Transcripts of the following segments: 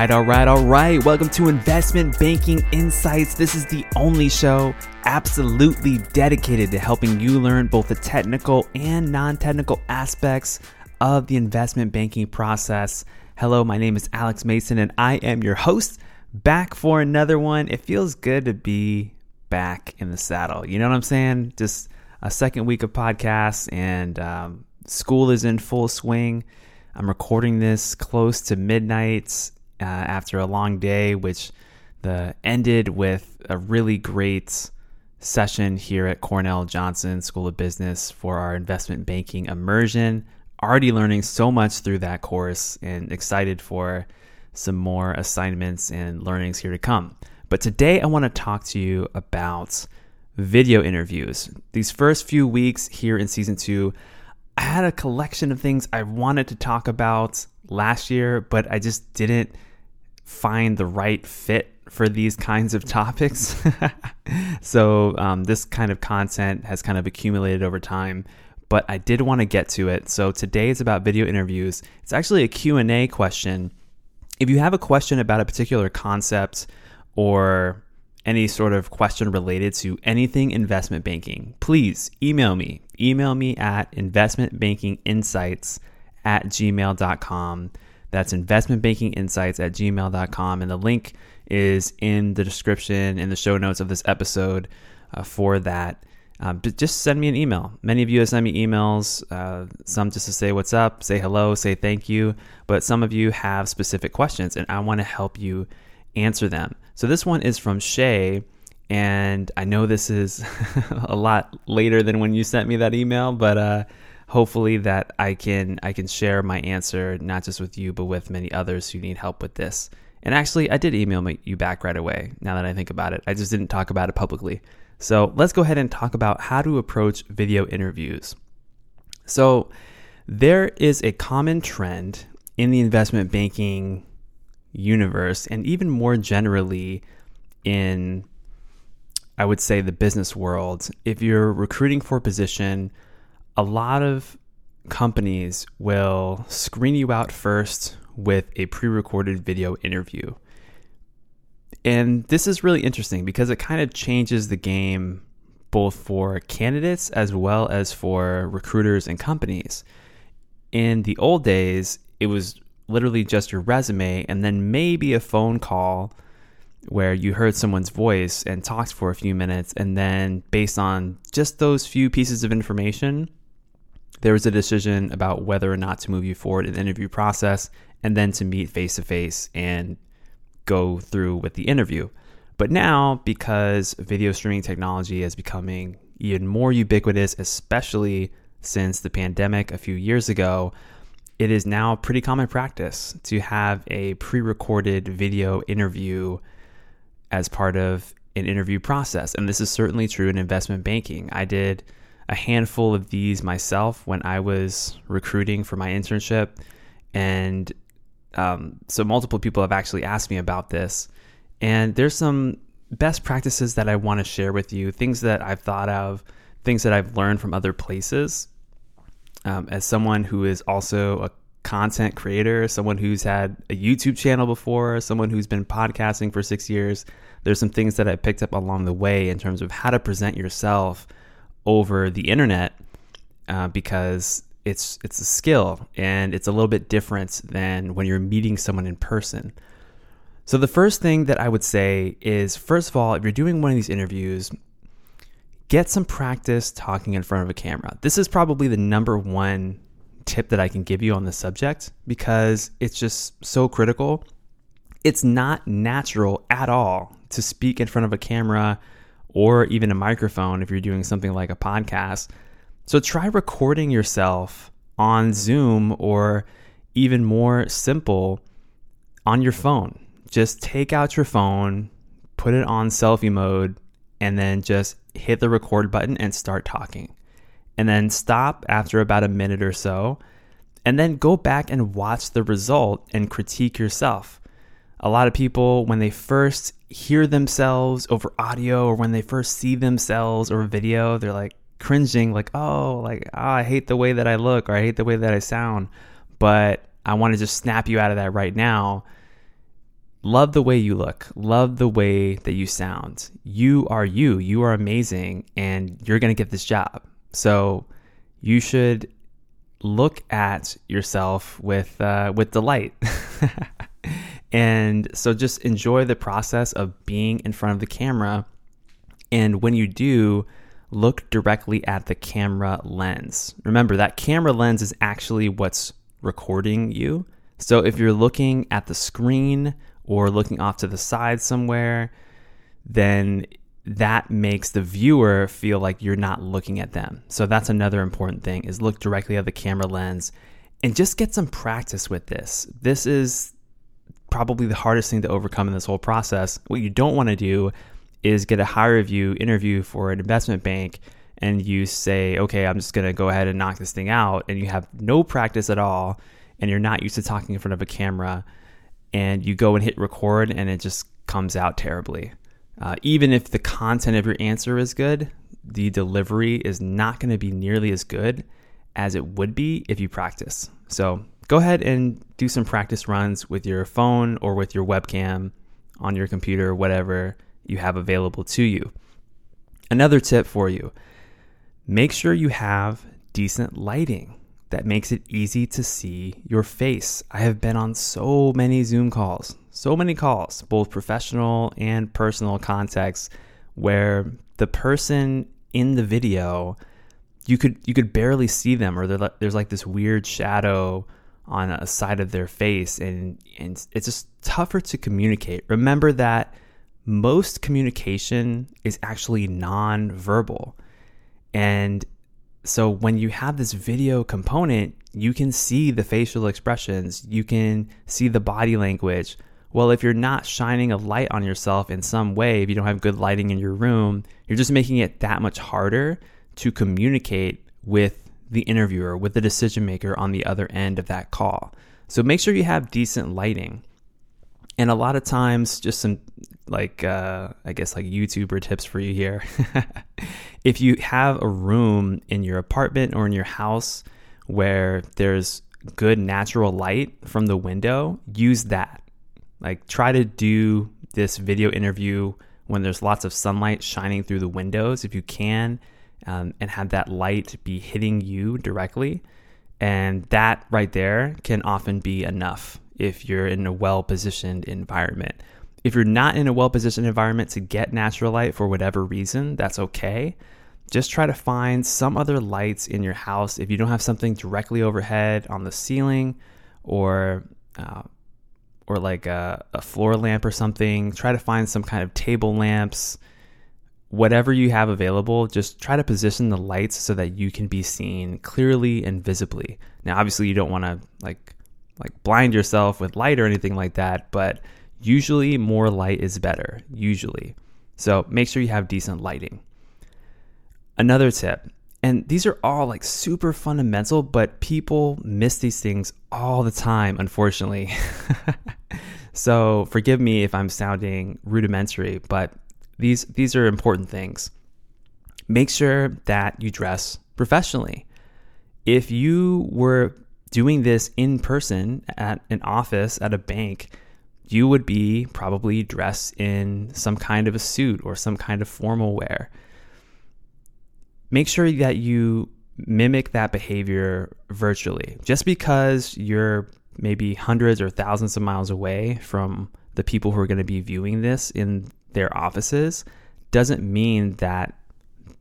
All right, all right. Welcome to Investment Banking Insights. This is the only show absolutely dedicated to helping you learn both the technical and non technical aspects of the investment banking process. Hello, my name is Alex Mason, and I am your host. Back for another one. It feels good to be back in the saddle. You know what I'm saying? Just a second week of podcasts, and um, school is in full swing. I'm recording this close to midnight uh, after a long day, which the ended with a really great session here at Cornell Johnson School of Business for our investment banking immersion. Already learning so much through that course and excited for some more assignments and learnings here to come. But today I want to talk to you about video interviews. These first few weeks here in season two, I had a collection of things I wanted to talk about last year, but I just didn't find the right fit for these kinds of topics. so um, this kind of content has kind of accumulated over time, but I did want to get to it. So today is about video interviews. It's actually a Q&A question. If you have a question about a particular concept or any sort of question related to anything investment banking, please email me. Email me at investmentbankinginsights at gmail.com. That's investmentbankinginsights at gmail.com. And the link is in the description, in the show notes of this episode uh, for that. Um, just send me an email. Many of you have sent me emails, uh, some just to say what's up, say hello, say thank you. But some of you have specific questions, and I want to help you answer them. So this one is from Shay, and I know this is a lot later than when you sent me that email, but uh, hopefully that I can I can share my answer not just with you but with many others who need help with this. And actually, I did email you back right away. Now that I think about it, I just didn't talk about it publicly. So let's go ahead and talk about how to approach video interviews. So there is a common trend in the investment banking universe and even more generally in I would say the business world. If you're recruiting for a position, a lot of companies will screen you out first with a pre-recorded video interview. And this is really interesting because it kind of changes the game both for candidates as well as for recruiters and companies. In the old days, it was literally just your resume and then maybe a phone call where you heard someone's voice and talked for a few minutes and then based on just those few pieces of information there was a decision about whether or not to move you forward in the interview process and then to meet face to face and go through with the interview but now because video streaming technology is becoming even more ubiquitous especially since the pandemic a few years ago it is now pretty common practice to have a pre recorded video interview as part of an interview process. And this is certainly true in investment banking. I did a handful of these myself when I was recruiting for my internship. And um, so multiple people have actually asked me about this. And there's some best practices that I want to share with you, things that I've thought of, things that I've learned from other places um, as someone who is also a content creator, someone who's had a YouTube channel before, someone who's been podcasting for six years, there's some things that I picked up along the way in terms of how to present yourself over the internet uh, because it's it's a skill and it's a little bit different than when you're meeting someone in person. So the first thing that I would say is first of all, if you're doing one of these interviews, get some practice talking in front of a camera. This is probably the number one tip that I can give you on the subject because it's just so critical. It's not natural at all to speak in front of a camera or even a microphone if you're doing something like a podcast. So try recording yourself on Zoom or even more simple on your phone. Just take out your phone, put it on selfie mode, and then just hit the record button and start talking. And then stop after about a minute or so, and then go back and watch the result and critique yourself. A lot of people, when they first hear themselves over audio or when they first see themselves or video, they're like cringing, like, oh, like, oh, I hate the way that I look or I hate the way that I sound. But I want to just snap you out of that right now love the way you look, love the way that you sound. You are you, you are amazing, and you're going to get this job. So you should look at yourself with uh, with delight. and so just enjoy the process of being in front of the camera. And when you do, look directly at the camera lens. Remember, that camera lens is actually what's recording you. So if you're looking at the screen or looking off to the side somewhere, then that makes the viewer feel like you're not looking at them. So that's another important thing is look directly at the camera lens and just get some practice with this. This is probably the hardest thing to overcome in this whole process. What you don't want to do is get a HireVue interview for an investment bank and you say, okay, I'm just going to go ahead and knock this thing out, and you have no practice at all, and you're not used to talking in front of a camera, and you go and hit record, and it just comes out terribly. Uh, even if the content of your answer is good, the delivery is not going to be nearly as good as it would be if you practice. So go ahead and do some practice runs with your phone or with your webcam on your computer, whatever you have available to you. Another tip for you make sure you have decent lighting that makes it easy to see your face. I have been on so many Zoom calls, so many calls, both professional and personal contexts, where the person in the video you could you could barely see them or there's like this weird shadow on a side of their face and and it's just tougher to communicate. Remember that most communication is actually non-verbal. And so when you have this video component, you can see the facial expressions, you can see the body language. Well, if you're not shining a light on yourself in some way, if you don't have good lighting in your room, you're just making it that much harder to communicate with the interviewer, with the decision maker on the other end of that call. So make sure you have decent lighting. And a lot of times, just some like, uh, I guess, like YouTuber tips for you here. if you have a room in your apartment or in your house where there's good natural light from the window, use that. Like, try to do this video interview when there's lots of sunlight shining through the windows if you can um, and have that light be hitting you directly. And that right there can often be enough if you're in a well positioned environment. If you're not in a well positioned environment to get natural light for whatever reason, that's okay. Just try to find some other lights in your house. If you don't have something directly overhead on the ceiling or uh, or like a, a floor lamp or something, try to find some kind of table lamps whatever you have available, just try to position the lights so that you can be seen clearly and visibly. Now, obviously, you don't want to like like blind yourself with light or anything like that, but usually more light is better. Usually, so make sure you have decent lighting. Another tip, and these are all like super fundamental, but people miss these things all the time, unfortunately. so forgive me if I'm sounding rudimentary, but these these are important things. Make sure that you dress professionally. If you were doing this in person at an office at a bank, you would be probably dressed in some kind of a suit or some kind of formal wear. Make sure that you mimic that behavior virtually. Just because you're maybe hundreds or thousands of miles away from the people who are going to be viewing this in their offices doesn't mean that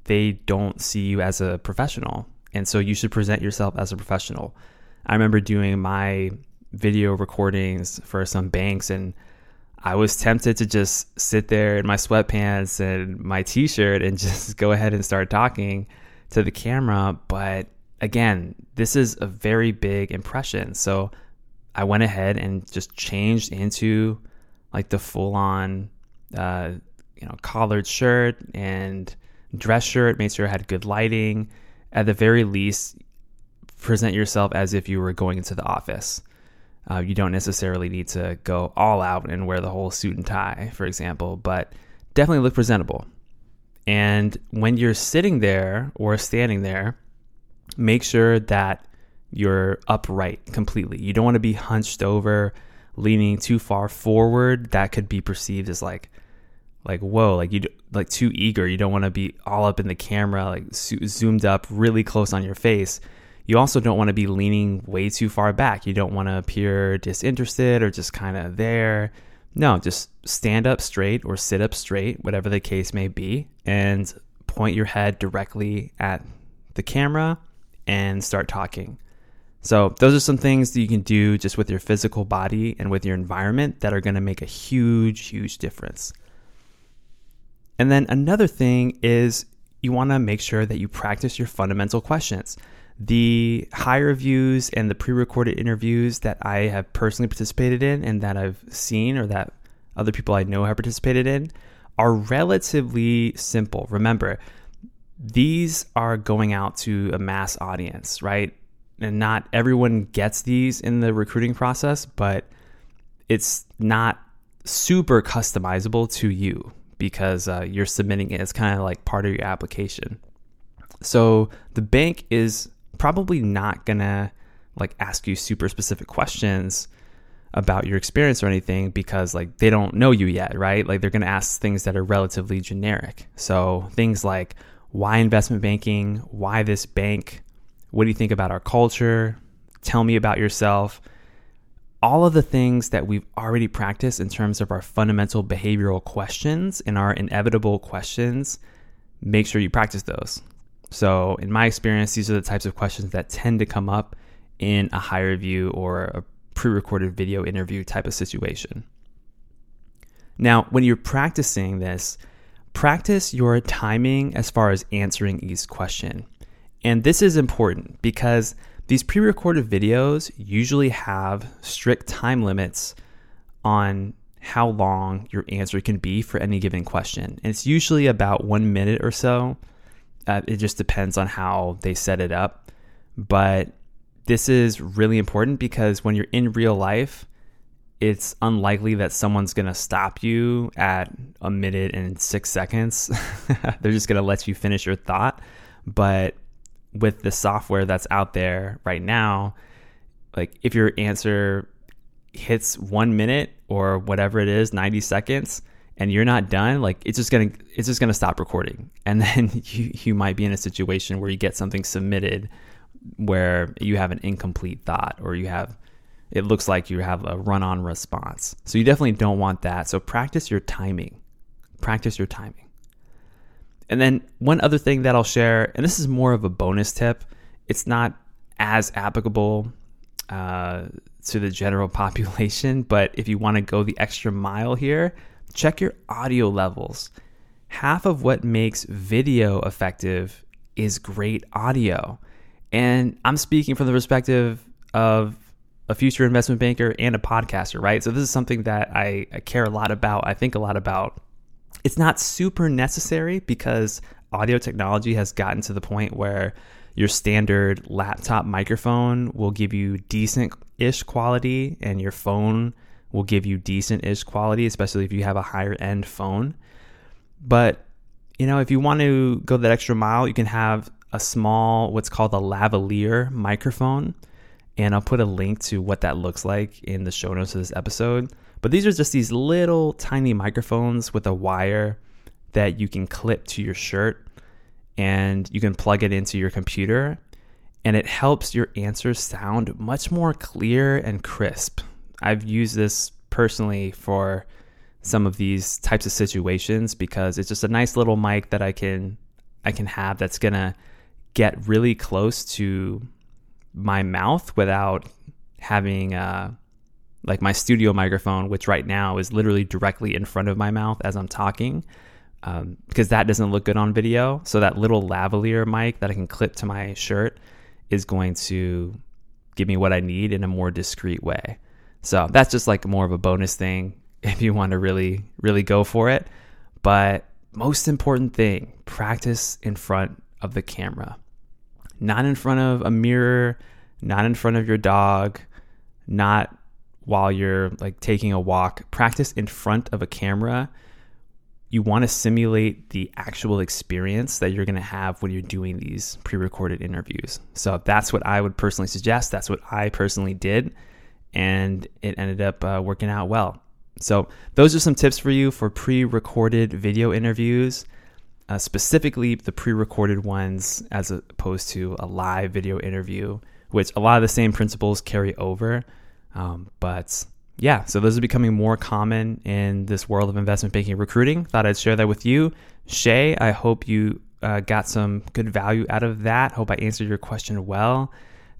they don't see you as a professional. And so you should present yourself as a professional. I remember doing my video recordings for some banks and I was tempted to just sit there in my sweatpants and my t shirt and just go ahead and start talking to the camera. But again, this is a very big impression. So I went ahead and just changed into like the full on uh, you know collared shirt and dress shirt. Made sure it had good lighting. At the very least, present yourself as if you were going into the office. Uh, you don't necessarily need to go all out and wear the whole suit and tie, for example, but definitely look presentable. And when you're sitting there or standing there, make sure that you're upright completely. You don't want to be hunched over leaning too far forward, that could be perceived as like like whoa, like you like too eager. You don't want to be all up in the camera, like zoomed up really close on your face. You also don't want to be leaning way too far back. You don't want to appear disinterested or just kind of there. No, just stand up straight or sit up straight, whatever the case may be, and point your head directly at the camera and start talking. So, those are some things that you can do just with your physical body and with your environment that are going to make a huge, huge difference. And then another thing is you want to make sure that you practice your fundamental questions. The HireVues and the pre recorded interviews that I have personally participated in and that I've seen or that other people I know have participated in are relatively simple. Remember, these are going out to a mass audience, right? And not everyone gets these in the recruiting process, but it's not super customizable to you because uh, you're submitting it as kind of like part of your application. So the bank is probably not gonna like ask you super specific questions about your experience or anything because like they don't know you yet, right? Like they're gonna ask things that are relatively generic. So things like why investment banking, why this bank, what do you think about our culture? Tell me about yourself. All of the things that we've already practiced in terms of our fundamental behavioral questions and our inevitable questions, make sure you practice those. So, in my experience, these are the types of questions that tend to come up in a HireVue or a pre recorded video interview type of situation. Now, when you're practicing this, practice your timing as far as answering each question. And this is important because these pre recorded videos usually have strict time limits on how long your answer can be for any given question. And it's usually about one minute or so. Uh, it just depends on how they set it up. But this is really important because when you're in real life, it's unlikely that someone's going to stop you at a minute and six seconds. They're just going to let you finish your thought. But with the software that's out there right now, like if your answer hits one minute or whatever it is, 90 seconds, and you're not done, like it's just gonna it's just gonna stop recording. And then you, you might be in a situation where you get something submitted where you have an incomplete thought or you have it looks like you have a run-on response. So you definitely don't want that. So practice your timing. Practice your timing. And then one other thing that I'll share, and this is more of a bonus tip, it's not as applicable uh, to the general population, but if you want to go the extra mile here, check your audio levels. Half of what makes video effective is great audio. And I'm speaking from the perspective of a future investment banker and a podcaster, right? So this is something that I, I care a lot about, I think a lot about it's not super necessary because audio technology has gotten to the point where your standard laptop microphone will give you decent ish quality and your phone will give you decent ish quality, especially if you have a higher end phone. But, you know, if you want to go that extra mile, you can have a small, what's called a lavalier microphone. And I'll put a link to what that looks like in the show notes of this episode. But these are just these little tiny microphones with a wire that you can clip to your shirt and you can plug it into your computer and it helps your answers sound much more clear and crisp. I've used this personally for some of these types of situations because it's just a nice little mic that I can I can have that's to get really close to my mouth without having uh, like my studio microphone, which right now is literally directly in front of my mouth as I'm talking, um, because that doesn't look good on video. So that little lavalier mic that I can clip to my shirt is going to give me what I need in a more discreet way. So that's just like more of a bonus thing if you want to really, really go for it. But most important thing, practice in front of the camera, not in front of a mirror, not in front of your dog, not while you're like taking a walk, practice in front of a camera. You want to simulate the actual experience that you're going to have when you're doing these pre recorded interviews. So that's what I would personally suggest. That's what I personally did. and it ended up uh, working out well. So, those are some tips for you for pre recorded video interviews, uh, specifically the pre recorded ones as opposed to a live video interview, which a lot of the same principles carry over. Um, but yeah, so those are becoming more common in this world of investment banking recruiting. Thought I'd share that with you. Shay, I hope you uh, got some good value out of that. Hope I answered your question well.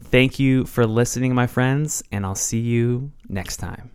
Thank you for listening, my friends, and I'll see you next time.